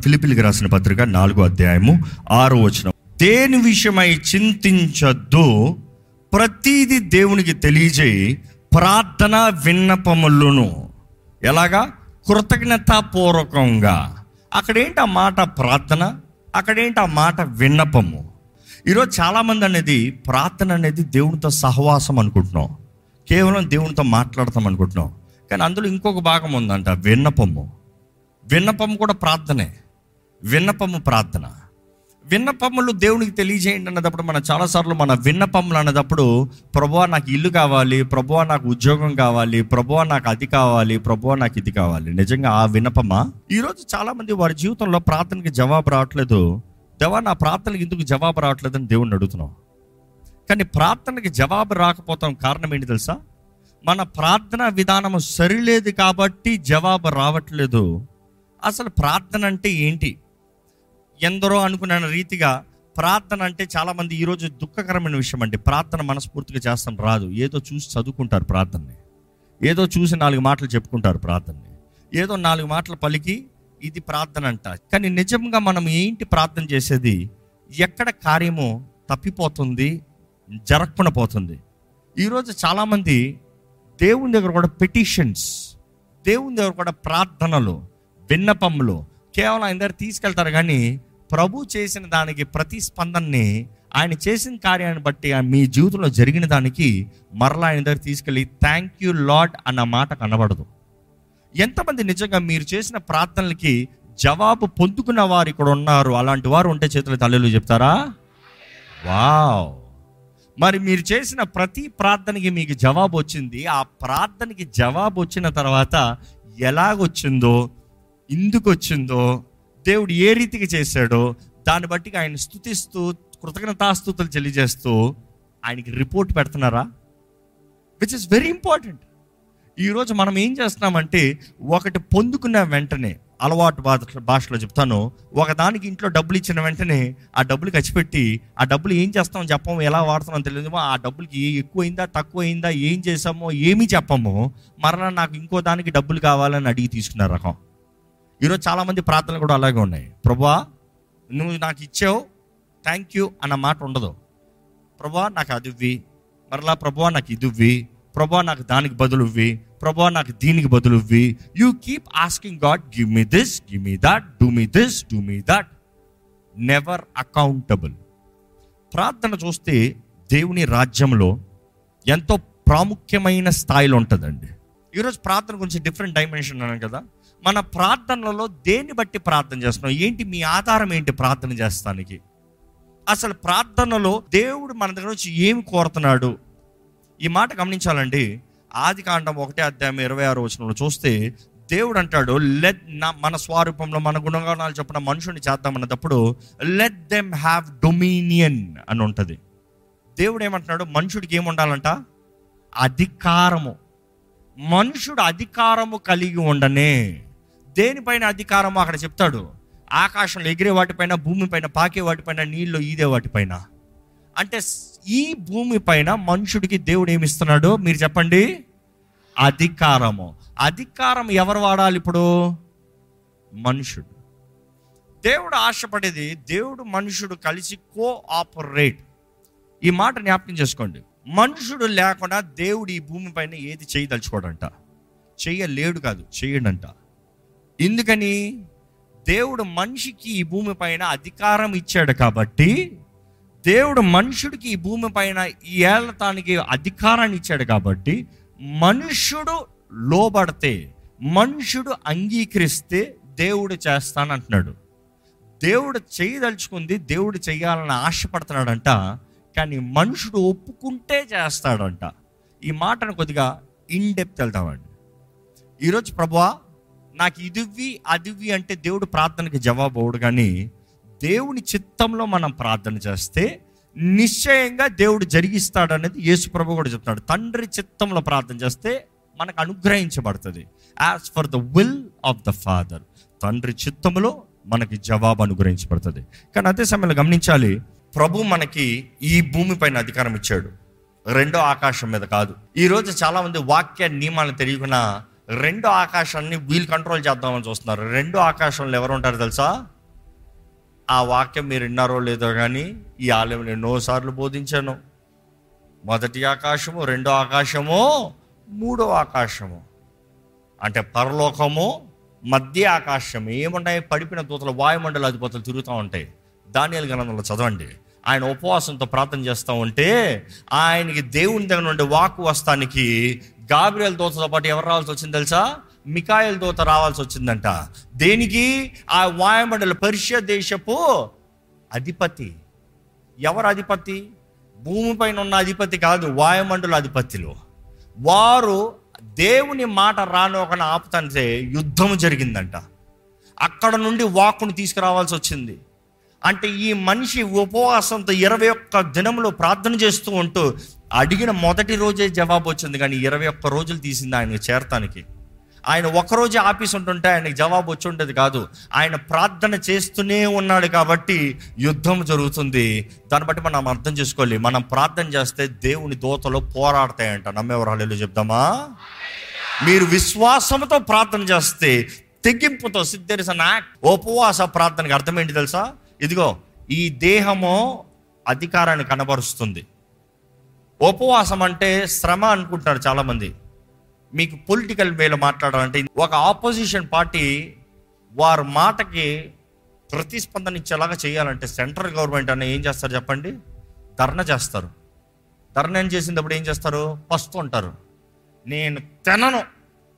ఫిలిపిలికి రాసిన పత్రిక నాలుగో అధ్యాయము ఆరో వచనం. దేని విషయమై చింతించద్దు? ప్రతీది దేవునికి తెలియజేయి ప్రార్థన విన్నపములను. ఎలాగా? కృతజ్ఞతాపూర్వకంగా. అక్కడేంటి ఆ మాట ప్రార్థన? అక్కడేంటి ఆ మాట విన్నపము? ఈరోజు చాలామంది అనేది ప్రార్థన అనేది దేవునితో సహవాసం అనుకుంటున్నాం. కేవలం దేవునితో మాట్లాడతాం అనుకుంటున్నాం. కానీ అందులో ఇంకొక భాగం ఉందంట విన్నపము. విన్నపము కూడా ప్రార్థనే. విన్నపము ప్రార్థన. విన్నపములు దేవునికి తెలియజేయండి అన్నదప్పుడు మనం చాలాసార్లు మన విన్నపములు అన్నదప్పుడు ప్రభువా నాకు ఇల్లు కావాలి ప్రభువా నాకు ఉద్యోగం కావాలి ప్రభువా నాకు అది కావాలి ప్రభువా నాకు ఇది కావాలి. నిజంగా ఆ విన్నపమా? ఈరోజు చాలామంది వారి జీవితంలో ప్రార్థనకి జవాబు రావట్లేదు. దేవా నా ప్రార్థనకి ఎందుకు జవాబు రావట్లేదని దేవుణ్ణి అడుగుతున్నాం కానీ ప్రార్థనకి జవాబు రాకపోతాం కారణం ఏంటి తెలుసా? మన ప్రార్థన విధానం సరిలేదు కాబట్టి జవాబు రావట్లేదు. అసలు ప్రార్థన అంటే ఏంటి? ఎందరో అనుకున్న రీతిగా ప్రార్థన అంటే చాలామంది ఈరోజు దుఃఖకరమైన విషయం అండి ప్రార్థన మనస్ఫూర్తిగా చేస్తాం రాదు. ఏదో చూసి చదువుకుంటారు ప్రార్థనని. ఏదో చూసి నాలుగు మాటలు చెప్పుకుంటారు ప్రార్థనని. ఏదో నాలుగు మాటలు పలికి ఇది ప్రార్థన అంట. కానీ నిజంగా మనం ఏంటి ప్రార్థన చేసేది? ఎక్కడ కార్యమో తప్పిపోతుంది? జరగకుండా పోతుంది. ఈరోజు చాలామంది దేవుని దగ్గర కూడా పెటిషన్స్ దేవుని దగ్గర కూడా ప్రార్థనలు విన్నపములు కేవలం ఆయన దగ్గర తీసుకెళ్తారు కానీ ప్రభు చేసిన దానికి ప్రతిస్పందనని ఆయన చేసిన కార్యాన్ని బట్టి ఆ మీ జీవితంలో జరిగిన దానికి మరలా ఆయన దగ్గర తీసుకెళ్ళి థ్యాంక్ యూ లాడ్ అన్న మాట కనబడదు. ఎంతమంది నిజంగా మీరు చేసిన ప్రార్థనలకి జవాబు పొందుకున్న వారు ఇక్కడ ఉన్నారు? అలాంటి వారు ఉంటే చేతులు తల్లిలు చెప్తారా? వావ్! మరి మీరు చేసిన ప్రతి ప్రార్థనకి మీకు జవాబు వచ్చింది. ఆ ప్రార్థనకి జవాబు వచ్చిన తర్వాత ఎలాగొచ్చిందో ఎందుకు వచ్చిందో దేవుడు ఏ రీతికి చేశాడో దాన్ని బట్టి ఆయన స్థుతిస్తూ కృతజ్ఞతాస్థుతులు తెలియజేస్తూ ఆయనకి రిపోర్ట్ పెడుతున్నారా? విచ్ ఇస్ వెరీ ఇంపార్టెంట్ ఈరోజు మనం ఏం చేస్తున్నామంటే ఒకటి పొందుకున్న వెంటనే అలవాటు భాష భాషలో చెప్తాను ఒకదానికి ఇంట్లో డబ్బులు ఇచ్చిన వెంటనే ఆ డబ్బులు ఖర్చుపెట్టి ఆ డబ్బులు ఏం చేస్తామో చెప్పము ఎలా వాడుతున్నాం తెలియదు ఆ డబ్బులకి ఎక్కువైందా తక్కువైందా ఏం చేసామో ఏమీ చెప్పము మరలా నాకు ఇంకో దానికి డబ్బులు కావాలని అడిగి తీసుకున్న రకం. ఈరోజు చాలామంది ప్రార్థనలు కూడా అలాగే ఉన్నాయి. ప్రభా నువ్వు నాకు ఇచ్చావు. థ్యాంక్ యూ అన్న మాట ఉండదు. ప్రభా నాకు అది ఇవ్వి. మరలా ప్రభా నాకు ఇది ఇవ్వి. ప్రభా నాకు దానికి బదులు ఇవ్వి. ప్రభా నాకు దీనికి బదులు ఇవ్వి. You keep asking God give me this give me that do me this do me that never accountable ప్రార్థన చూస్తే దేవుని రాజ్యంలో ఎంతో ప్రాముఖ్యమైన స్థాయిలో ఉంటుందండి. ఈరోజు ప్రార్థన గురించి డిఫరెంట్ డైమెన్షన్ అన్నాను కదా. మన ప్రార్థనలలో దేన్ని బట్టి ప్రార్థన చేస్తున్నాం ఏంటి మీ ఆధారం ఏంటి ప్రార్థన చేస్తానికి? అసలు ప్రార్థనలో దేవుడు మన దగ్గర నుంచి ఏమి కోరుతున్నాడు? ఈ మాట గమనించాలండి. ఆది కాండం ఒకటే అధ్యాయం ఇరవై ఆరు వచనంలో చూస్తే దేవుడు అంటాడు లెట్ నా మన స్వరూపంలో మన గుణగణాలు చెప్పిన మనుషుని చేద్దామన్నప్పుడు లెట్ దెమ్ హ్యావ్ డొమినియన్ అని ఉంటుంది. దేవుడు ఏమంటున్నాడు? మనుషుడికి ఏముండాలంట అధికారము. మనుషుడు అధికారము కలిగి ఉండనే దేనిపైన అధికారము అక్కడ చెప్తాడు. ఆకాశంలో ఎగిరే వాటిపైన భూమిపైన పాకే వాటిపైన నీళ్ళు ఈదే వాటిపైన. అంటే ఈ భూమి పైన మనుషుడికి దేవుడు ఏమిస్తున్నాడు మీరు చెప్పండి. అధికారము. అధికారం ఎవరు వాడాలి ఇప్పుడు? మనుషుడు. దేవుడు ఆశపడేది దేవుడు మనుషుడు కలిసి కో ఆపరేట్ ఈ మాట జ్ఞాపకం చేసుకోండి. మనుషుడు లేకుండా దేవుడు ఈ భూమి పైన ఏది చేయదలుచుకోడంట. చెయ్యలేడు కాదు చేయడంట. ఎందుకని? దేవుడు మనిషికి ఈ భూమి పైన అధికారం ఇచ్చాడు కాబట్టి దేవుడు మనుషుడికి ఈ భూమి పైన ఈ ఏళ్ళతానికి అధికారాన్ని ఇచ్చాడు కాబట్టి మనుషుడు లోబడితే మనుషుడు అంగీకరిస్తే దేవుడు చేస్తానంటున్నాడు. దేవుడు చేయదలుచుకుంది దేవుడు చేయాలని ఆశపడుతున్నాడంట కానీ మనుషుడు ఒప్పుకుంటే చేస్తాడంట. ఈ మాటను కొద్దిగా ఇన్ డెప్త్ వెళ్తామండి ఈరోజు ప్రభువా నాకు ఇదివ్వి అదివ్వి అంటే దేవుడు ప్రార్థనకి జవాబు అవడు కానీ దేవుని చిత్తంలో మనం ప్రార్థన చేస్తే నిశ్చయంగా దేవుడు జరిగిస్తాడనేది యేసు ప్రభు కూడా చెప్తున్నాడు. తండ్రి చిత్తంలో ప్రార్థన చేస్తే మనకు అనుగ్రహించబడుతుంది. As for the will of the Father తండ్రి చిత్తంలో మనకి జవాబు అనుగ్రహించబడుతుంది. కానీ అదే సమయంలో గమనించాలి ప్రభు మనకి ఈ భూమి పైన అధికారం ఇచ్చాడు. రెండో ఆకాశం మీద కాదు. ఈరోజు చాలామంది వాక్య నియమాలను తెలియకుండా రెండు ఆకాశాన్ని వీల్ కంట్రోల్ చేద్దామని చూస్తున్నారు. రెండు ఆకాశంలో ఎవరు ఉంటారు తెలుసా? ఆ వాక్యం మీరు విన్నారో లేదో కానీ ఈ ఆలయం ఎన్నోసార్లు బోధించాను. మొదటి ఆకాశము రెండో ఆకాశము మూడో ఆకాశము. అంటే పరలోకము మధ్య ఆకాశం ఏమున్నాయి? పడిపిన దూతలు వాయుమండల అధిపతులు తిరుగుతూ ఉంటాయి. ధాన్యాలు గ్రంథంలో చదవండి. ఆయన ఉపవాసంతో ప్రార్థన చేస్తూ ఉంటే ఆయనకి దేవుని దగ్గర నుండి వాకు వస్తానికి గాబ్రియల్ దోతతో పాటు ఎవరు రావాల్సి వచ్చింది తెలుసా? మికాయల్ దోత రావాల్సి వచ్చిందంట. దేనికి? ఆ వాయుమండల పర్షియా దేశపు అధిపతి. ఎవరు అధిపతి? భూమిపైన ఉన్న అధిపతి కాదు వాయుమండల అధిపతిలో. వారు దేవుని మాట రానోకన ఆపుతంటే యుద్ధం జరిగిందంట. అక్కడ నుండి వాక్కును తీసుకురావాల్సి వచ్చింది. అంటే ఈ మనిషి ఉపవాసంతో ఇరవై ఒక్క దినంలో ప్రార్థన చేస్తూ ఉంటూ అడిగిన మొదటి రోజే జవాబు వచ్చింది కానీ ఇరవై ఒక్క రోజులు తీసింది ఆయన చేరటానికి ఆయన ఒకరోజే ఆఫీస్ ఉంటుంటే ఆయనకి జవాబు వచ్చి ఉండేది కాదు. ఆయన ప్రార్థన చేస్తూనే ఉన్నాడు కాబట్టి యుద్ధం జరుగుతుంది. దాన్ని బట్టి మనం అర్థం చేసుకోవాలి. మనం ప్రార్థన చేస్తే దేవుని దోతలు పోరాడతాయంట. నమ్మేవరాలు చెప్దామా? మీరు విశ్వాసంతో ప్రార్థన చేస్తే తెగింపుతో సిద్ధరిసిన ఉపవాస ప్రార్థనకి అర్థం ఏంటి తెలుసా? ఇదిగో ఈ దేహము అధికారాన్ని కనబరుస్తుంది. ఉపవాసం అంటే శ్రమ అనుకుంటారు చాలామంది. మీకు పొలిటికల్ వేలో మాట్లాడాలంటే ఒక ఆపోజిషన్ పార్టీ వారి మాటకి ప్రతిస్పందన ఇచ్చేలాగా చేయాలంటే సెంట్రల్ గవర్నమెంట్ అన్న ఏం చేస్తారు చెప్పండి? ధర్నా చేస్తారు. ధర్నా ఏం చేసినప్పుడు ఏం చేస్తారు? పస్తు ఉంటారు నేను తినను.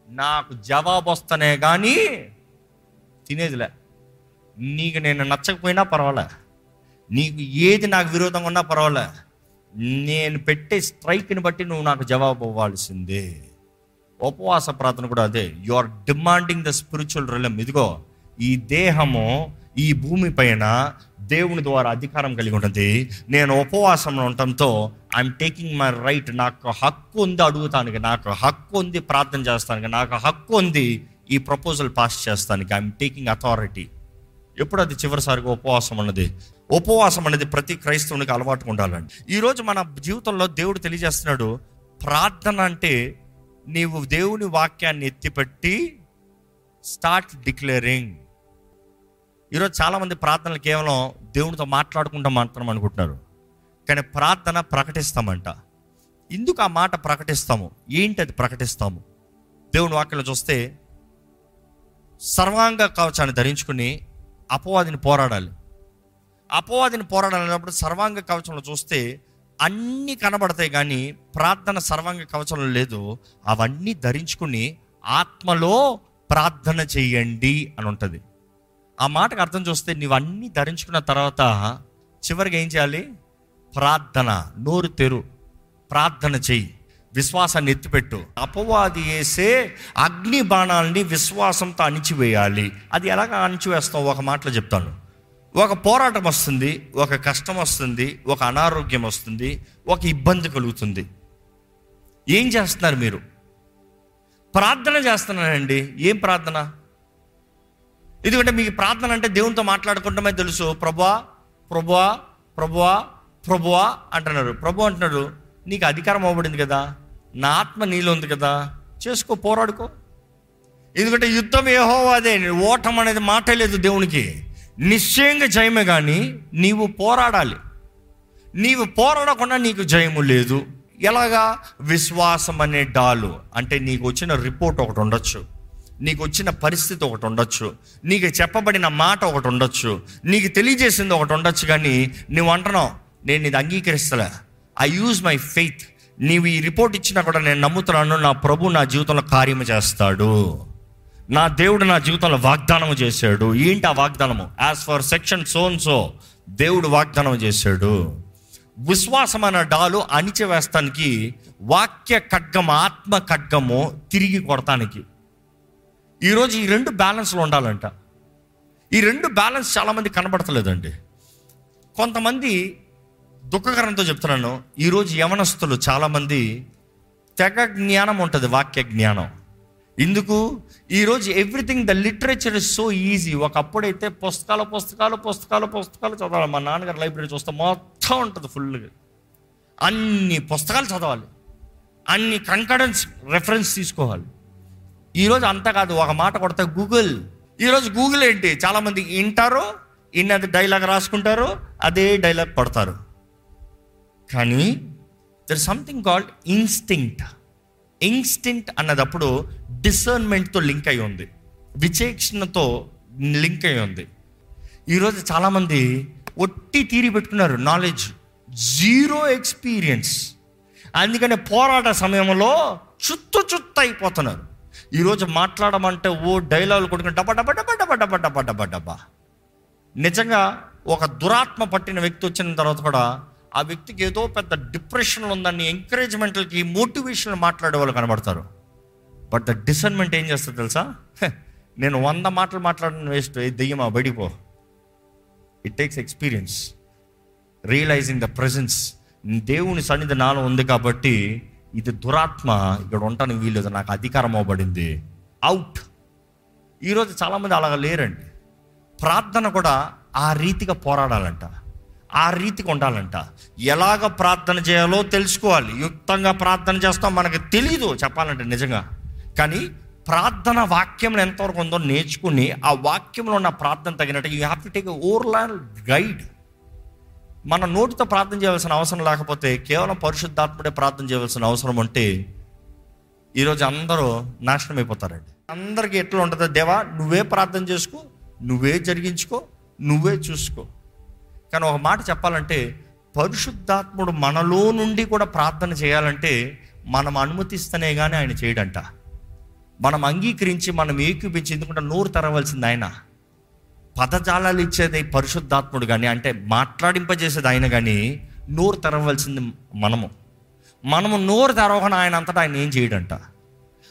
నాకు జవాబు వస్తనే కానీ తినేదిలే. నీకు నేను నచ్చకపోయినా పర్వాలే. నీకు ఏది నాకు విరోధంగా ఉన్నా పర్వాలే. నేను పెట్టే స్ట్రైక్ని బట్టి నువ్వు నాకు జవాబు ఇవ్వాల్సిందే. ఉపవాస ప్రార్థన కూడా అదే. You are demanding the spiritual realm ఇదిగో ఈ దేహము ఈ భూమి పైన దేవుని ద్వారా అధికారం కలిగి ఉంటుంది. నేను ఉపవాసంలో ఉండటంతో ఐఎమ్ టేకింగ్ మై రైట్ నాకు హక్కు ఉంది అడుగుతానికి. నాకు హక్కు ఉంది ప్రార్థన చేస్తానికి. నాకు హక్కు ఉంది ఈ ప్రపోజల్ పాస్ చేస్తానికి. ఐఎమ్ టేకింగ్ అథారిటీ ఎప్పుడు అది చివరిసారిగా ఉపవాసం ఉన్నది? ఉపవాసం అనేది ప్రతి క్రైస్తవునికి అలవాటు ఉండాలండి. ఈరోజు మన జీవితంలో దేవుడు తెలియజేస్తున్నాడు ప్రార్థన అంటే నీవు దేవుని వాక్యాన్ని ఎత్తిపెట్టి స్టార్ట్ డిక్లేరింగ్. ఈరోజు చాలామంది ప్రార్థనలు కేవలం దేవునితో మాట్లాడుకుంటా మాత్రం అనుకుంటున్నారు. కానీ ప్రార్థన ప్రకటిస్తామంట. ఎందుకు ఆ మాట ప్రకటిస్తాము? ఏంటి అది ప్రకటిస్తాము? దేవుని వాక్యంలో చూస్తే సర్వాంగ కవచాన్ని ధరించుకుని అపవాదిని పోరాడాలి. అపవాదిని పోరాడాలన్నప్పుడు సర్వాంగ కవచంలో చూస్తే అన్నీ కనబడతాయి కానీ ప్రార్థన సర్వాంగ కవచంలో లేదు. అవన్నీ ధరించుకుని ఆత్మలో ప్రార్థన చేయండి అని ఉంటుంది. ఆ మాటకు అర్థం చూస్తే నీవన్నీ ధరించుకున్న తర్వాత చివరికి ఏం చేయాలి? ప్రార్థన నోరు తెరు ప్రార్థన చెయ్యి విశ్వాసాన్ని ఎత్తిపెట్టు. అపవాది వేసే అగ్ని బాణాలని విశ్వాసంతో అణిచివేయాలి. అది ఎలాగ అణిచివేస్తావు? ఒక మాటలో చెప్తాను. ఒక పోరాటం వస్తుంది ఒక కష్టం వస్తుంది ఒక అనారోగ్యం వస్తుంది ఒక ఇబ్బంది కలుగుతుంది. ఏం చేస్తున్నారు మీరు? ప్రార్థన చేస్తున్నానండి ఏం ప్రార్థన? ఎందుకంటే మీకు ప్రార్థన అంటే దేవునితో మాట్లాడుకుంటామే తెలుసు. ప్రభువా ప్రభువా ప్రభువా ప్రభువా అంటున్నారు. ప్రభు అంటున్నాడు నీకు అధికారం అవ్వబడింది కదా. నా ఆత్మ నీలో ఉంది కదా. చేసుకో పోరాడుకో. ఎందుకంటే యుద్ధం ఏహో అదే ఓటం అనేది మాట లేదు దేవునికి. నిశ్చయంగా జయమే కానీ నీవు పోరాడాలి. నీవు పోరాడకుండా నీకు జయము లేదు. ఎలాగా? విశ్వాసం అనే డాలు. అంటే నీకు వచ్చిన రిపోర్ట్ ఒకటి ఉండొచ్చు. నీకు వచ్చిన పరిస్థితి ఒకటి ఉండొచ్చు. నీకు చెప్పబడిన మాట ఒకటి ఉండొచ్చు. నీకు తెలియజేసింది ఒకటి ఉండొచ్చు కానీ నువ్వు అంటున్నావు నేను ఇది అంగీకరిస్తలే. ఐ యూజ్ మై ఫెయిత్ నీవు ఈ రిపోర్ట్ ఇచ్చినా కూడా నేను నమ్ముతున్నాను నా ప్రభు నా జీవితంలో కార్యము చేస్తాడు. నా దేవుడు నా జీవితంలో వాగ్దానం చేశాడు. ఏంటి ఆ వాగ్దానము? యాజ్ ఫర్ సెక్షన్ సోన్ సో దేవుడు వాగ్దానం చేశాడు. విశ్వాసం అన్న డాలు అణిచివేస్తానికి వాక్య ఖడ్గం ఆత్మ ఖడ్గము తిరిగి కొడతానికి. ఈరోజు ఈ రెండు బ్యాలెన్స్లు ఉండాలంట. ఈ రెండు బ్యాలెన్స్ చాలామంది కనబడతలేదండి. కొంతమంది దుఃఖకరంతో చెప్తున్నాను. ఈరోజు యవనస్తులు చాలామంది తెగ జ్ఞానం ఉంటుంది వాక్య జ్ఞానం. ఎందుకు? ఈరోజు everything the literature is so easy ఒకప్పుడైతే పుస్తకాలు పుస్తకాలు పుస్తకాలు పుస్తకాలు చదవాలి. మా నాన్నగారు లైబ్రరీ చూస్తే మొత్తం ఉంటుంది ఫుల్గా అన్ని పుస్తకాలు చదవాలి. అన్ని కంకడెన్స్ రెఫరెన్స్ తీసుకోవాలి. ఈరోజు అంతా కాదు. ఒక మాట కొడితే గూగుల్ ఈరోజు గూగుల్ ఏంటి? చాలామంది వింటారు ఇన్నది డైలాగ్ రాసుకుంటారు అదే డైలాగ్ కొడతారు. కానీ there something called instinct instinct అన్నదప్పుడు డిసర్న్మెంట్తో లింక్ అయి ఉంది. విచేక్షణతో లింక్ అయి ఉంది. ఈరోజు చాలామంది ఒట్టి తీరి పెట్టుకున్నారు నాలెడ్జ్ జీరో ఎక్స్పీరియన్స్ అందుకనే పోరాట సమయంలో చుత్తు చుత్తు అయిపోతున్నారు. ఈరోజు మాట్లాడమంటే ఓ డైలాగులు కొడుకుని డబ్బా డబ్బా డబ్బా డబ్బా డబ్బా డబ్బా డబ్బా డబ్బా. నిజంగా ఒక దురాత్మ పట్టిన వ్యక్తి వచ్చిన తర్వాత కూడా ఆ వ్యక్తికి ఏదో పెద్ద డిప్రెషన్లో ఉందని ఎంకరేజ్మెంట్లకి మోటివేషన్ మాట్లాడే వాళ్ళు కనబడతారు. బట్ ద డిసన్మెంట్ ఏం చేస్తుంది తెలుసా? నేను వంద మాటలు మాట్లాడిన వేస్ట్. దెయ్యమా బడిపో it takes experience realising the presence దేవుని సన్నిధి నాలో ఉంది కాబట్టి ఇది దురాత్మ. ఇక్కడ ఉండటానికి వీలేదు నాకు అధికారం అవ్వబడింది. అవుట్ ఈరోజు చాలామంది అలాగ లేరండి. ప్రార్థన కూడా ఆ రీతిగా పోరాడాలంట. ఆ రీతిగా ఉండాలంట. ఎలాగ ప్రార్థన చేయాలో తెలుసుకోవాలి. యుక్తంగా ప్రార్థన చేస్తాం మనకు తెలీదు చెప్పాలంటే నిజంగా. కానీ ప్రార్థన వాక్యం ఎంతవరకు ఉందో నేర్చుకుని ఆ వాక్యంలో ఉన్న ప్రార్థన తగినట్టు you have to take over guide మన నోటితో ప్రార్థన చేయవలసిన అవసరం లేకపోతే కేవలం పరిశుద్ధాత్ముడే ప్రార్థన చేయవలసిన అవసరం ఉంటే ఈరోజు అందరూ నాశనం అయిపోతారండి. అందరికీ ఎట్లా ఉంటుందో? దేవా నువ్వే ప్రార్థన చేసుకో నువ్వే జరిగించుకో నువ్వే చూసుకో. కానీ ఒక మాట చెప్పాలంటే పరిశుద్ధాత్ముడు మనలో నుండి కూడా ప్రార్థన చేయాలంటే మనం అనుమతిస్తేనే కానీ ఆయన చేయడంట. మనం అంగీకరించి మనం ఏకీపించి ఎందుకంటే నోరు తెరవలసింది ఆయన. పదజాలాలు ఇచ్చేది పరిశుద్ధాత్ముడు కానీ అంటే మాట్లాడింపజేసేది ఆయన కానీ నోరు తెరవలసింది మనము. మనము నోరు తెరవకుండా ఆయన అంతటా ఆయన ఏం చేయడంట?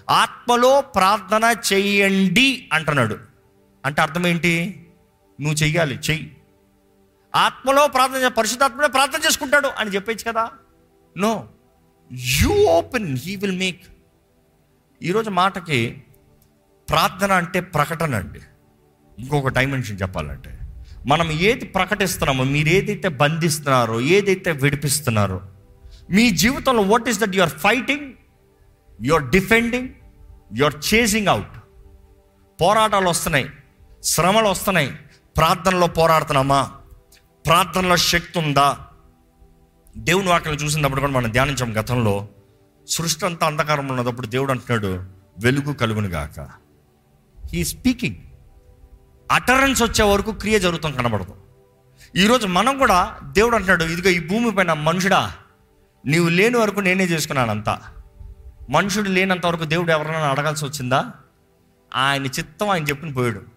ఆత్మలో ప్రార్థన చెయ్యండి అంటున్నాడు. అంటే అర్థం ఏంటి? నువ్వు చెయ్యాలి చెయ్యి. ఆత్మలో ప్రార్థన పరిశుద్ధాత్మలో ప్రార్థన చేసుకుంటాడు అని చెప్పేచ్చు కదా? No you open he will make ఈరోజు మాటకి ప్రార్థన అంటే ప్రకటన అండి. ఇంకొక డైమెన్షన్ చెప్పాలంటే. మనం ఏది ప్రకటిస్తున్నామో మీరు ఏదైతే బంధిస్తున్నారో ఏదైతే విడిపిస్తున్నారో మీ జీవితంలో what is that you're fighting you're defending you're chasing out పోరాటాలు వస్తున్నాయి శ్రమలు వస్తున్నాయి ప్రార్థనలో పోరాడుతున్నామా? ప్రార్థనలో శక్తి ఉందా? దేవుని వాక్యం చూసినప్పుడు కూడా మనం ధ్యానించాం గతంలో సృష్టి అంతా అంధకారం ఉన్నప్పుడు దేవుడు అంటున్నాడు వెలుగు కలుగును గాక. హీ స్పీకింగ్ అటరెన్స్ వచ్చే వరకు క్రియ జరుగుతాం కనబడదు ఈరోజు మనం కూడా దేవుడు అంటున్నాడు ఇదిగో ఈ భూమి పైన మనుషుడా నీవు లేని వరకు నేనే చేసుకున్నాను అంతా. మనుషుడు లేనంత వరకు దేవుడు ఎవరైనా అడగాల్సి వచ్చిందా? ఆయన చిత్తం ఆయన చెప్పిన పోయాడు.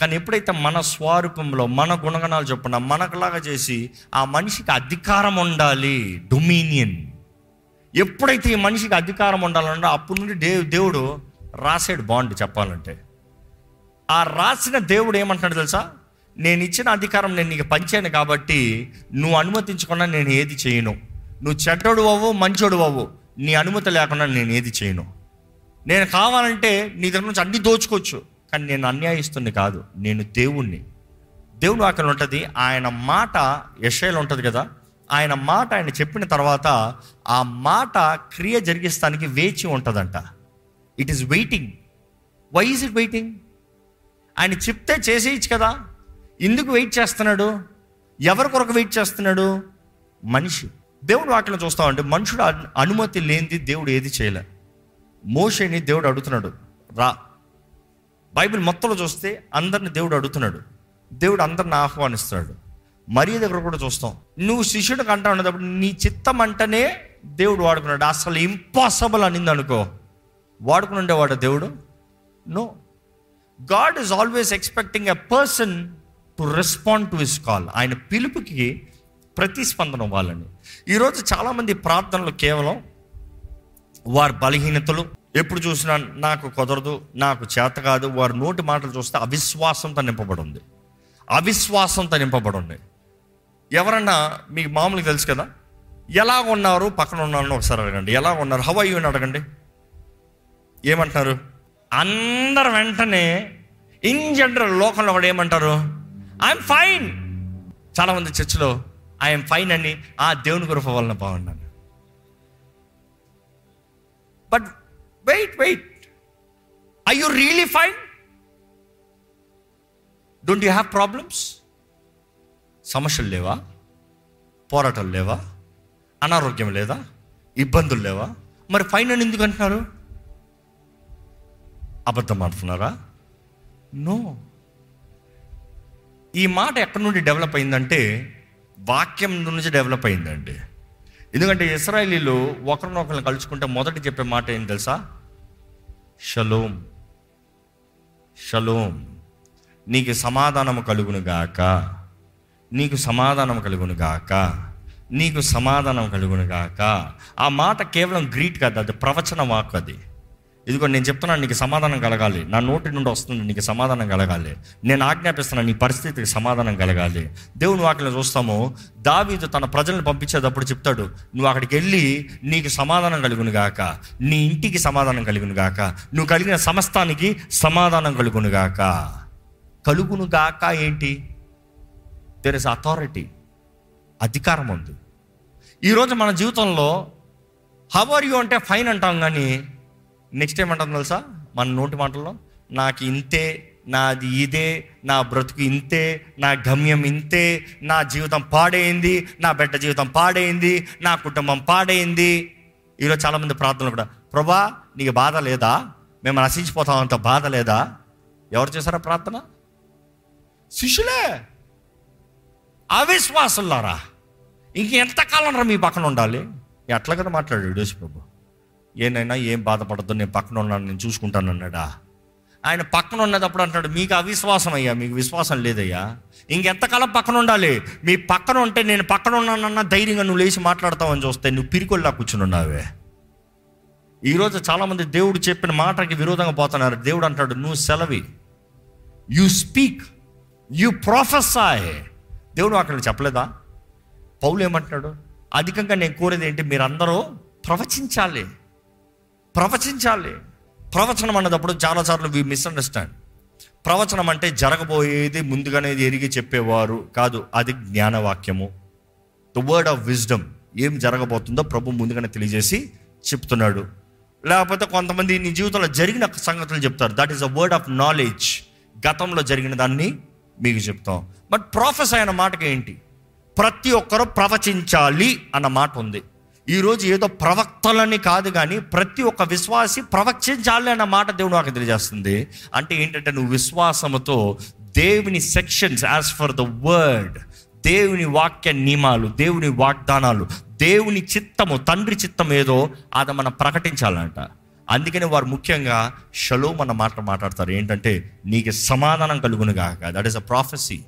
కానీ ఎప్పుడైతే మన స్వరూపంలో మన గుణగణాలు చొప్పున మనకులాగా చేసి ఆ మనిషికి అధికారం ఉండాలి డొమినియన్ ఎప్పుడైతే ఈ మనిషికి అధికారం ఉండాలంటే అప్పటి నుండి దే దేవుడు రాసాడు బాండ్ చెప్పాలంటే. ఆ రాసిన దేవుడు ఏమంటున్నాడు తెలుసా? నేను ఇచ్చిన అధికారం నేను నీకు పంచాను కాబట్టి నువ్వు అనుమతించకుండా నేను ఏది చేయను. నువ్వు చెడ్డోడు అవ్వు మంచోడు అవ్వు నీ అనుమతి లేకుండా నేను ఏది చేయను. నేను కావాలంటే నీ దగ్గర నుంచి అన్ని దోచుకోవచ్చు. కానీ నేను అన్యాయిస్తుని కాదు నేను దేవుణ్ణి. దేవుడు అక్కడ ఉంటుంది ఆయన మాట యశైలు ఉంటుంది కదా ఆయన మాట ఆయన చెప్పిన తర్వాత ఆ మాట క్రియ జరిగిస్తానికి వేచి ఉంటుందంట. It is waiting why is it waiting ఆయన చెప్తే చేసేయచ్చు కదా. ఎందుకు వెయిట్ చేస్తున్నాడు? ఎవరి కొరకు వెయిట్ చేస్తున్నాడు? మనిషి. దేవుడు వాటిని చూస్తామంటే మనుషుడు అనుమతి లేనిది దేవుడు ఏది చేయలే. మోషేని దేవుడు అడుగుతున్నాడు రా బైబిల్ మొత్తంలో చూస్తే అందరిని దేవుడు అడుగుతున్నాడు. దేవుడు అందరిని ఆహ్వానిస్తాడు మరీ దగ్గర కూడా చూస్తాం. నువ్వు శిష్యుడికి అంటా ఉన్నప్పుడు నీ చిత్తం అంటేనే దేవుడు వాడుకున్నాడు. అసలు ఇంపాసిబుల్ అనింది అనుకో. వాడుకుని ఉండేవాడు దేవుడు? No God is always expecting a person to respond to his call ఆయన పిలుపుకి ప్రతిస్పందన ఇవ్వాలని. ఈరోజు చాలామంది ప్రార్థనలు కేవలం వారి బలహీనతలు ఎప్పుడు చూసినా నాకు కుదరదు నాకు చేత కాదు. వారి నోటి మాటలు చూస్తే అవిశ్వాసంతో నింపబడి ఉంది అవిశ్వాసంతో నింపబడి ఉంది ఎవరన్నా మీకు మామూలుగా తెలుసు కదా? ఎలా ఉన్నారు? పక్కన ఉన్నారని ఒకసారి అడగండి. ఎలా ఉన్నారు? హవ్ అయ్యూ అని అడగండి. ఏమంటున్నారు అందరు వెంటనే ఇన్ జనరల్ లోకంలో కూడా ఏమంటారు? ఐఎమ్ ఫైన్ చాలామంది చర్చిలో ఐఎమ్ ఫైన్ అని ఆ దేవుని కృప వలన బాగున్నాను. Wait wait I you really fine don't you have problems సమస్యలు లేవా? పోరాటాలు లేవా? అనారోగ్యం లేదా? ఇబ్బందులు లేవా? మరి ఫైన్ అని ఎందుకు అంటున్నారు? అబద్ధం ఆడుతున్నారా? నో. ఈ మాట ఎక్కడి నుండి డెవలప్ అయిందంటే వాక్యం నుంచి డెవలప్ అయిందండి. ఎందుకంటే ఇస్రాయలీలు ఒకరినొకరిని కలుసుకుంటే మొదటి చెప్పే మాట ఏం తెలుసా? షలోం. షలోం. నీకు సమాధానము కలుగును గాక. నీకు సమాధానం కలుగును గాక. నీకు సమాధానం కలుగును గాక. ఆ మాట కేవలం గ్రీట్ కాదు అది ప్రవచన వాక్ అది. ఇదిగో నేను చెప్తున్నాను నీకు సమాధానం కలగాలి. నా నోటి నుండి వస్తుంది నీకు సమాధానం కలగాలి. నేను ఆజ్ఞాపిస్తున్నాను నీ పరిస్థితికి సమాధానం కలగాలి. దేవుని వాటిని చూస్తాము దావీదు తన ప్రజలను పంపించేటప్పుడు చెప్తాడు నువ్వు అక్కడికి వెళ్ళి నీకు సమాధానం కలుగును గాక. నీ ఇంటికి సమాధానం కలుగును గాక. నువ్వు కలిగిన సమస్తానికి సమాధానం కలుగును గాక. కలుగును గాక ఏంటి? దెర్ ఇస్ అథారిటీ అధికారం ఉంది. ఈరోజు మన జీవితంలో హవర్ యూ అంటే ఫైన్ అంటాం కానీ నెక్స్ట్ ఏమంటాం తెలుసా? మన నోటి మాటల్లో నాకు ఇంతే నాది ఇదే నా బ్రతుకు ఇంతే నా గమ్యం ఇంతే నా జీవితం పాడైంది నా బిడ్డ జీవితం పాడైంది నా కుటుంబం పాడైంది. ఈరోజు చాలామంది ప్రార్థనలు కూడా ప్రభా నీకు బాధ లేదా? మేము నశించిపోతామంత బాధ లేదా? ఎవరు చేశారా ప్రార్థన? శిష్యులే! అవిశ్వాసులారా! ఇంకెంతకాలం రా మీ పక్కన ఉండాలి? ఎట్లా కదా మాట్లాడాడు యేసు ప్రభు ఏనైనా ఏం బాధపడద్దు నేను పక్కన ఉన్నాను నేను చూసుకుంటాను అన్నాడా? ఆయన పక్కన ఉన్నదప్పుడు అంటాడు మీకు అవిశ్వాసం అయ్యా మీకు విశ్వాసం లేదయ్యా. ఇంకెంతకాలం పక్కన ఉండాలి మీ పక్కన ఉంటే నేను పక్కన ఉన్నానన్న ధైర్యంగా నువ్వు లేచి మాట్లాడతావని చూస్తే నువ్వు పిరికొల్లా కూర్చుని ఉన్నావే ఈరోజు చాలామంది దేవుడు చెప్పిన మాటకి విరోధంగా పోతున్నారు. దేవుడు అంటాడు నువ్వు సెలవి. యు స్పీక్ యు ప్రొఫెసాయ్ దేవుడు అక్కడ చెప్పలేదా? పౌలు ఏమంటున్నాడు? అధికంగా నేను కోరేది ఏంటి? మీరందరూ ప్రవచించాలి. ప్రవచించాలి. ప్రవచనం అన్నదప్పుడు చాలాసార్లు వి మిస్అండర్స్టాండ్. ప్రవచనం అంటే జరగబోయేది ముందుగానే ఎరిగి చెప్పేవారు కాదు. అది జ్ఞానవాక్యము. ద వర్డ్ ఆఫ్ విజ్డమ్ ఏం జరగబోతుందో ప్రభు ముందుగానే తెలియజేసి చెప్తున్నాడు. లేకపోతే కొంతమంది నీ జీవితంలో జరిగిన సంగతులు చెప్తారు. That is a word of knowledge గతంలో జరిగిన దాన్ని మీకు చెప్తాం. బట్ ప్రాఫెస్ అయిన మాటకి ఏంటి ప్రతి ఒక్కరూ ప్రవచించాలి అన్న మాట ఉంది. ఈరోజు ఏదో ప్రవక్తలని కాదు కానీ ప్రతి ఒక్క విశ్వాసి ప్రవచించాలి అన్న మాట దేవుడు నాకు తెలియజేస్తుంది. అంటే ఏంటంటే నువ్వు విశ్వాసముతో దేవుని sections as for the word దేవుని వాక్య నియమాలు దేవుని వాగ్దానాలు దేవుని చిత్తము తండ్రి చిత్తం ఏదో అది మనం ప్రకటించాలంట. అందుకని వారు ముఖ్యంగా షలోమ్ అన్న మాట మాట్లాడతారు. ఏంటంటే నీకు సమాధానం కలుగునుగాక దట్ ఈస్ అ ప్రాఫెసీ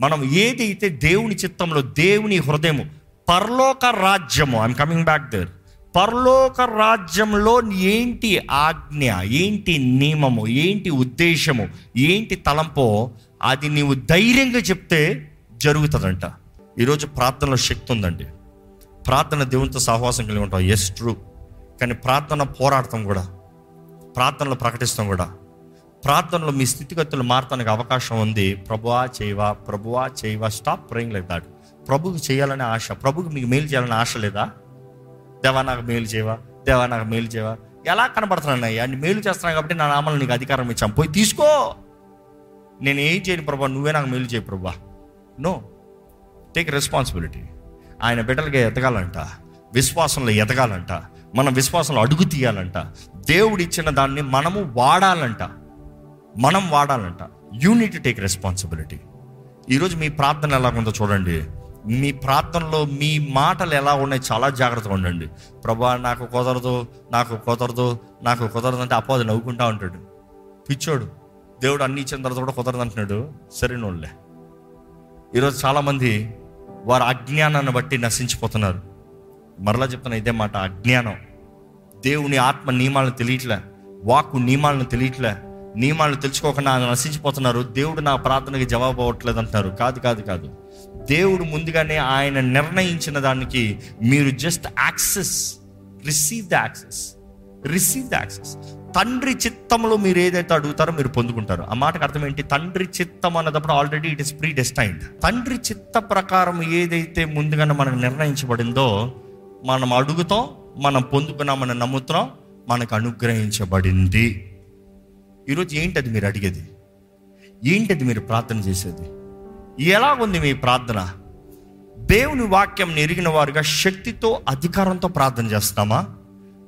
మనం ఏదైతే దేవుని చిత్తంలో దేవుని హృదయము పరలోక రాజ్యము ఐఎమ్ కమింగ్ బ్యాక్ దర్ పరలోక రాజ్యంలో ఏంటి ఆజ్ఞ ఏంటి నియమము ఏంటి ఉద్దేశము ఏంటి తలంపో అది నీవు ధైర్యంగా చెప్తే జరుగుతుందంట. ఈరోజు ప్రార్థనలో శక్తి ఉందండి. ప్రార్థన దేవునితో సహవాసం కలిగి ఉంటాం. ఎస్ ట్రూ కానీ ప్రార్థన పోరాడతాం కూడా. ప్రార్థనలు ప్రకటిస్తాం కూడా. ప్రార్థనలో మీ స్థితిగతులు మారటానికి అవకాశం ఉంది. ప్రభువా చేయవా ప్రభువా చేయవా స్టాప్ ప్రేయింగ్ లైక్ దాట్ ప్రభుకి చేయాలనే ఆశ ప్రభుకి మీకు మేలు చేయాలనే ఆశ లేదా? దేవా నాకు మేలు చేయవా? దేవా నాకు మేలు చేయవా? ఎలా కనబడుతున్నాను అయ్యా నీ మేలు చేస్తున్నాను కాబట్టి నా నామలు నీకు అధికారం ఇచ్చాం. పోయి తీసుకో. నేను ఏం చేయను ప్రభా? నువ్వే నాకు మేలు చేయి ప్రభా. నో. Take responsibility. ఆయన బిడ్డలుగా ఎదగాలంట. విశ్వాసంలో ఎదగాలంట. మనం విశ్వాసంలో అడుగు తీయాలంట. దేవుడు ఇచ్చిన దాన్ని మనము వాడాలంట. మనం వాడాలంట. యూనిట్ టేక్ రెస్పాన్సిబిలిటీ ఈరోజు మీ ప్రార్థన ఎలా ఉందో చూడండి. మీ ప్రార్థనలో మీ మాటలు ఎలా ఉన్నాయి చాలా జాగ్రత్తగా ఉండండి. ప్రభా నాకు కుదరదు నాకు కుదరదు నాకు కుదరదు అంటే అపోది నవ్వుకుంటా ఉంటాడు. పిచ్చోడు దేవుడు అన్ని ఇచ్చిన తర్వాత కూడా కుదరదు అంటున్నాడు. సరేనోళ్ళే ఈరోజు చాలామంది వారి అజ్ఞానాన్ని బట్టి నశించిపోతున్నారు. మరలా చెప్తున్నా ఇదే మాట అజ్ఞానం. దేవుని ఆత్మ నియమాలను తెలియట్లే వాక్కు నియమాలను తెలియట్లే. నియమాలు తెలుసుకోకుండా నశించిపోతున్నారు. దేవుడు నా ప్రార్థనకి జవాబు అవ్వట్లేదు అంటున్నారు కాదు కాదు కాదు. దేవుడు ముందుగానే ఆయన నిర్ణయించిన దానికి మీరు just access receive the access receive the access తండ్రి చిత్తంలో మీరు ఏదైతే అడుగుతారో మీరు పొందుకుంటారు. ఆ మాటకు అర్థం ఏంటి? తండ్రి చిత్తం అన్నదప్పుడు already it is pre destined తండ్రి చిత్త ప్రకారం ఏదైతే ముందుగానే మనకు నిర్ణయించబడిందో మనం అడుగుతాం మనం పొందుకున్నామని నమ్ముతున్నాం మనకు అనుగ్రహించబడింది. ఈరోజు ఏంటది మీరు అడిగేది? ఏంటది మీరు ప్రార్థన చేసేది? ఎలా ఉంది మీ ప్రార్థన? దేవుని వాక్యం ఎరిగిన వారుగా శక్తితో అధికారంతో ప్రార్థన చేస్తామా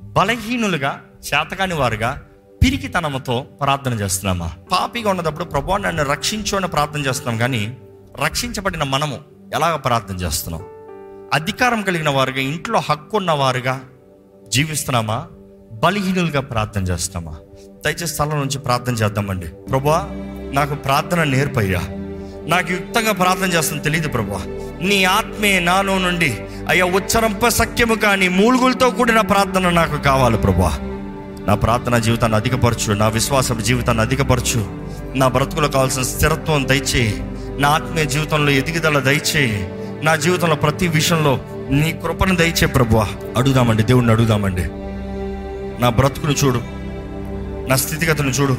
బలహీనులుగా చేతకాని వారుగా పిరికితనంతో ప్రార్థన చేస్తున్నామా? పాపిగా ఉన్నప్పుడు ప్రభా నన్ను రక్షించు అని ప్రార్థన చేస్తున్నాం కానీ రక్షించబడిన మనము ఎలాగ ప్రార్థన చేస్తున్నాం? అధికారం కలిగిన వారుగా ఇంట్లో హక్కు ఉన్న వారుగా జీవిస్తున్నామా? బలహీనులుగా ప్రార్థన చేస్తామా దయచేసి స్థలం నుంచి ప్రార్థన చేద్దామండి. ప్రభా నాకు ప్రార్థన నేర్పయ్యా. నాకు యుక్తంగా ప్రార్థన చేస్తుంది తెలియదు ప్రభా నీ ఆత్మే నాలో నుండి అయ్యా ఉచ్చరంప సఖ్యము కానీ మూలుగులతో కూడిన ప్రార్థన నాకు కావాలి ప్రభా నా ప్రార్థన జీవితాన్ని అధికపరచు నా విశ్వాస జీవితాన్ని అధికపరచు. నా బ్రతుకులో కావాల్సిన స్థిరత్వం దయచేయి. నా ఆత్మీయ జీవితంలో ఎదుగుదల దయచేయి. నా జీవితంలో ప్రతి విషయంలో నీ కృపను దయచే ప్రభువ. అడుగుదామండి దేవుణ్ణి అడుగుదామండి. నా బ్రతుకును చూడు. నా స్థితిగతులు చూడు.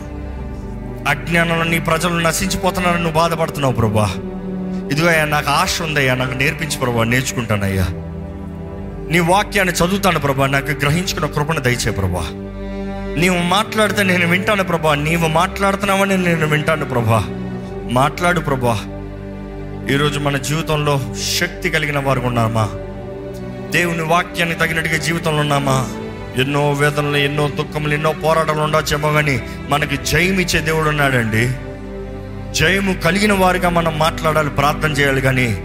అజ్ఞానంలో నీ ప్రజలు నశించిపోతున్నారని నువ్వు బాధపడుతున్నావు ప్రభా. ఇదిగోయ్యా నాకు ఆశ ఉందయ్యా నాకు నేర్పించు ప్రభా నేర్చుకుంటానయ్యా నీ వాక్యాన్ని చదువుతాను ప్రభా నాకు గ్రహించుకున్న కృపణ దయచే ప్రభా. నీవు మాట్లాడితే నేను వింటాను ప్రభా నీవు మాట్లాడుతున్నావని నేను వింటాను ప్రభా. మాట్లాడు ప్రభా. ఈరోజు మన జీవితంలో శక్తి కలిగిన వారు ఉన్నామా? దేవుని వాక్యాన్ని తగినట్టుగా జీవితంలో ఉన్నామా? ఎన్నో వేదనలు ఎన్నో దుఃఖములు ఎన్నో పోరాటాలు ఉండొచ్చేమో కానీ మనకి జయం ఇచ్చే దేవుడు ఉన్నాడండి. జయము కలిగిన వారిగా మనం మాట్లాడాలి ప్రార్థన చేయాలి కానీ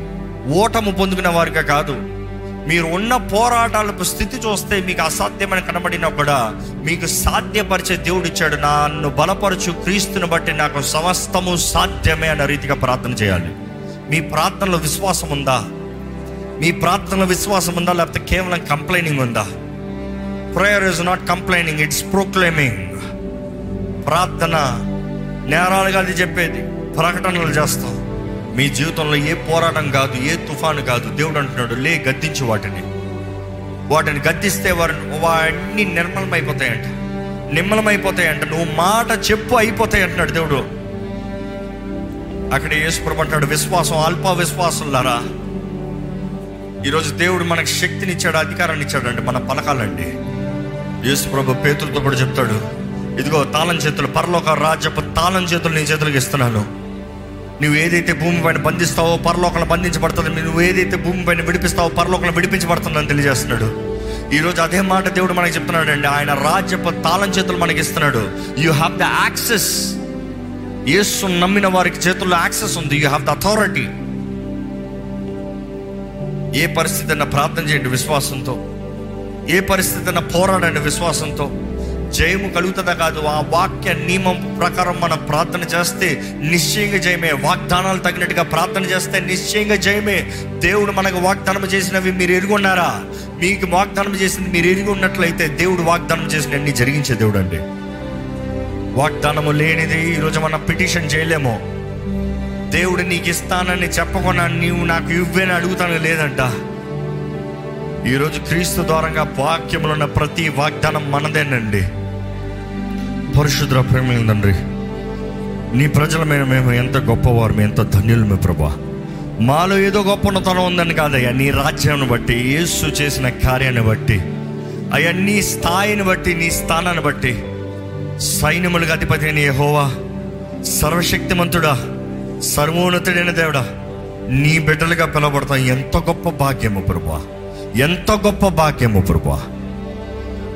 ఓటము పొందుకున్న వారిగా కాదు. మీరు ఉన్న పోరాటాల స్థితి చూస్తే మీకు అసాధ్యమని కనబడినా కూడా మీకు సాధ్యపరిచే దేవుడు ఇచ్చాడు. నన్ను బలపరచు క్రీస్తుని బట్టి నాకు సమస్తము సాధ్యమే అన్న రీతిగా ప్రార్థన చేయాలి. మీ ప్రార్థనలో విశ్వాసం ఉందా మీ ప్రార్థనలో విశ్వాసం ఉందా లేకపోతే కేవలం కంప్లైనింగ్ ఉందా? Prayer is not complaining it's proclaiming ప్రార్థన నేరాలుగా అది చెప్పేది ప్రకటనలు చేస్తాం. మీ జీవితంలో ఏ పోరాటం కాదు ఏ తుఫాను కాదు దేవుడు అంటున్నాడు లే గద్దించు వాటిని. వాటిని గద్దిస్తే వారిని వాడిని నిర్మలమైపోతాయంట. నిమ్మలమైపోతాయంట. నువ్వు మాట చెప్పు అయిపోతాయి అంటున్నాడు దేవుడు. అక్కడ యేసుప్రభు విశ్వాసం అల్ప విశ్వాసంలారా. ఈరోజు దేవుడు మనకు శక్తినిచ్చాడు అధికారాన్ని ఇచ్చాడు అండి మన పలకాలండి. యేసుప్రభు పేతులతో కూడా చెప్తాడు ఇదిగో తాళం చేతులు పరలోక రాజ్యపు తాళం చేతులు నీ చేతులకు ఇస్తున్నాను. నువ్వు ఏదైతే భూమి పైన బంధిస్తావో పరలోకంలో బంధించబడుతుంది నువ్వు ఏదైతే భూమి పైన విడిపిస్తావో పరలోకంలో విడిపించబడుతుందని తెలియజేస్తున్నాడు. ఈరోజు అదే మాట దేవుడు మనకి చెప్తున్నాడు అండి ఆయన రాజ్యపు తాళం చేతులు మనకి ఇస్తున్నాడు. You have the access Yesu నమ్మిన వారికి చేతుల్లో యాక్సెస్ ఉంది. యూ హ్యావ్ ద అథారిటీ ఏ పరిస్థితి అయినా ప్రార్థన చేయండి విశ్వాసంతో. ఏ పరిస్థితిన పోరాడండి విశ్వాసంతో? జయము కలుగుతుందా కాదు? ఆ వాక్య నియమం ప్రకారం మనం ప్రార్థన చేస్తే నిశ్చయంగా జయమే. వాగ్దానాలు తగినట్టుగా ప్రార్థన చేస్తే నిశ్చయంగా జయమే. దేవుడు మనకు వాగ్దానం చేసినవి మీరు ఎరుగున్నారా మీకు వాగ్దానం చేసింది మీరు ఎరిగి ఉన్నట్లయితే దేవుడు వాగ్దానం చేసిన అన్ని జరిగించే దేవుడు అండి వాగ్దానము లేనిది ఈరోజు మనం పిటిషన్ చేయలేము. దేవుడు నీకు ఇస్తానని చెప్పకుండా నీవు నాకు ఇవ్వని అడుగుతాను లేదంట. ఈరోజు క్రీస్తు ద్వారంగా వాక్యములున్న ప్రతి వాగ్దానం మనదేనండి. పరిశుద్ర ప్రేమ తండ్రి నీ ప్రజల మీద మేము ఎంత గొప్పవారు మేము ఎంత ధన్యులమే ప్రభా. మాలో ఏదో గొప్పతనం ఉందని కాదయ్యా నీ రాజ్యాన్ని బట్టి యేసు చేసిన కార్యాన్ని బట్టి అయ్యా నీ స్థాయిని బట్టి నీ స్థానాన్ని బట్టి సైన్యములకు అధిపతి అయిన హోవా సర్వశక్తిమంతుడా సర్వోన్నతుడైన దేవుడా నీ బిడ్డలుగా పిలవబడతాం ఎంత గొప్ప భాగ్యము ప్రభా. ఎంత గొప్ప భాగ్యము ప్రభా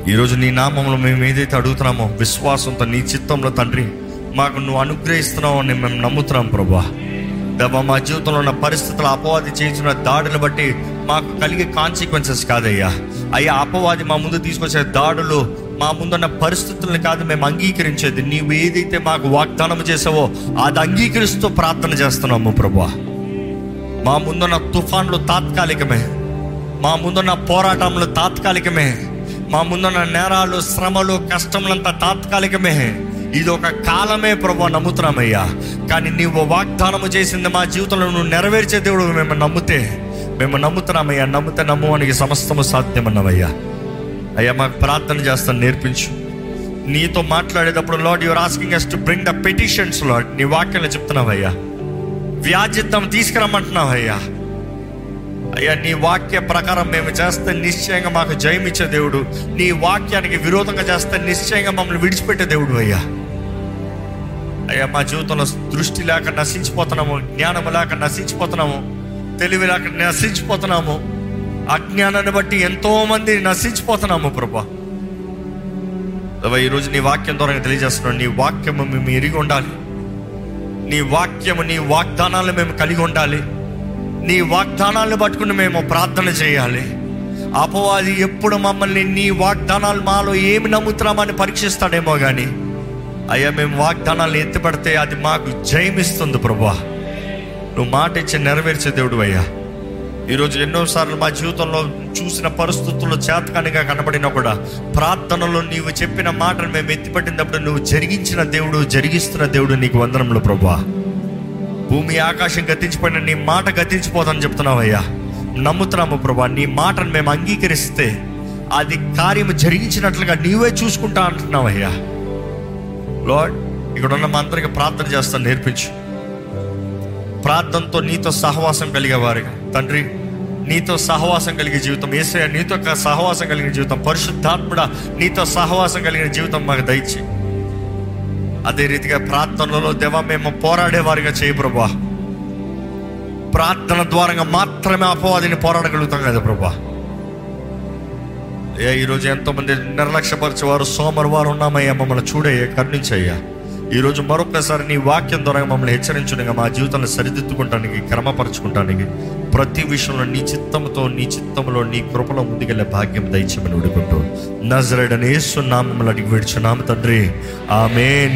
ఈరోజు నీ నామంలో మేము ఏదైతే అడుగుతున్నామో విశ్వాసంతో నీ చిత్తంలో తండ్రి మాకు నువ్వు అనుగ్రహిస్తున్నావు అని మేము నమ్ముతున్నాం ప్రభా దేవా మా జీవితంలో ఉన్న పరిస్థితులు అపవాది చేసిన దాడులు బట్టి మాకు కలిగే కాన్సిక్వెన్సెస్ కాదయ్యా. అయ్యా అపవాది మా ముందు తీసుకొచ్చే దాడులు మా ముందున్న పరిస్థితులను కాదు మేము అంగీకరించేది. నీవు ఏదైతే మాకు వాగ్దానం చేసావో అది అంగీకరిస్తూ ప్రార్థన చేస్తున్నాము ప్రభా మా ముందున్న తుఫాన్లు తాత్కాలికమే. మా ముందున్న పోరాటంలో తాత్కాలికమే. మా ముందున్న నేరాలు శ్రమలు కష్టములంతా తాత్కాలికమే. ఇది ఒక కాలమే ప్రభు నమ్ముతున్నామయ్యా. కానీ నీవు వాగ్దానము చేసింది మా జీవితంలో నువ్వు నెరవేర్చే దేవుడు మేము నమ్మితే మేము నమ్ముతున్నామయ్యా. నమ్మితే నమ్మువానికి సమస్తము సాధ్యమన్నవయ్యా. అయ్యా మాకు ప్రార్థన చేస్తాను నేర్పించు. నీతో మాట్లాడేటప్పుడు Lord you're asking us to bring the petitions Lord నీ వాక్యంలో చెప్తున్నావయ్యా. వ్యాజ్యత్వం తీసుకురమ్మంటున్నావయ్యా. అయ్యా నీ వాక్య ప్రకారం మేము చేస్తే నిశ్చయంగా మాకు జయమిచ్చే దేవుడు. నీ వాక్యానికి విరోధంగా చేస్తే నిశ్చయంగా మమ్మల్ని విడిచిపెట్టే దేవుడు అయ్యా. అయ్యా మా జీవితంలో దృష్టి లేక నశించిపోతున్నాము జ్ఞానం లేక నశించిపోతున్నాము తెలివి లేక నశించిపోతున్నాము అజ్ఞానాన్ని బట్టి ఎంతో మంది నశించిపోతున్నాము ప్రభా. ఈరోజు నీ వాక్యం ద్వారా తెలియజేస్తున్నాను నీ వాక్యము మేము ఎరిగి ఉండాలి. నీ వాక్యము నీ వాగ్దానాలు మేము కలిగి ఉండాలి. నీ వాగ్దానాలను పట్టుకుని మేము ప్రార్థన చేయాలి. అపవాది ఎప్పుడు మమ్మల్ని నీ వాగ్దానాలు మాలో ఏమి నమ్ముతున్నామని పరీక్షిస్తాడేమో కానీ అయ్యా మేము వాగ్దానాలు ఎత్తిపడితే అది మాకు జయమిస్తుంది ప్రభా. నువ్వు మాట ఇచ్చి నెరవేర్చే దేవుడు అయ్యా. ఈరోజు ఎన్నోసార్లు మా జీవితంలో చూసిన పరిస్థితుల్లో చేతకానిగా కనబడినా కూడా ప్రార్థనలో నీవు చెప్పిన మాటను మేము ఎత్తిపట్టినప్పుడు నువ్వు జరిగించిన దేవుడు జరిగిస్తున్న దేవుడు నీకు వందనములు ప్రభా. భూమి ఆకాశం గతించిపోయిన నీ మాట గతించిపోదని చెప్తున్నావయ్యా. నమ్ముతున్నాము ప్రభా నీ మాటను మేము అంగీకరిస్తే అది కార్యం జరిగించినట్లుగా నీవే చూసుకుంటా అంటున్నావయ్యా. లార్డ్ ఇక్కడ ఉన్న మా అందరికి ప్రార్థన చేస్తాను నేర్పించు. ప్రార్థనతో నీతో సహవాసం కలిగే వారిగా. తండ్రి నీతో సహవాసం కలిగే జీవితం ఏసయ నీతో సహవాసం కలిగిన జీవితం పరిశుద్ధాత్ముడ నీతో సహవాసం కలిగిన జీవితం మాకు దయచేయి. అదే రీతిగా ప్రార్థనలో దేవ మేము పోరాడేవారిగా చేయి ప్రభా ప్రార్థన ద్వారంగా మాత్రమే అపవాదిని పోరాడగలుగుతాం కదా ప్రభా ఏ ఈరోజు ఎంతోమంది నిర్లక్ష్యపరిచేవారు సోమవారం ఉన్నామయ్యా మమ్మల్ని చూడయ్యా కరుణించయ్యా. ఈరోజు మరొకసారి నీ వాక్యం ద్వారా మమ్మల్ని హెచ్చరించునిగా మా జీవితాన్ని సరిదిద్దుకుంటానికి క్రమపరచుకుంటానికి ప్రతి విషయంలో నీ చిత్తంతో నీ చిత్తంలో నీ కృపలో ముందుకెళ్ళే భాగ్యం దయచేమని విడుకుంటూ నజరడనేస్తున్నాము మమ్మల్ని అడిగి విడుచున్నాము తండ్రి. ఆమె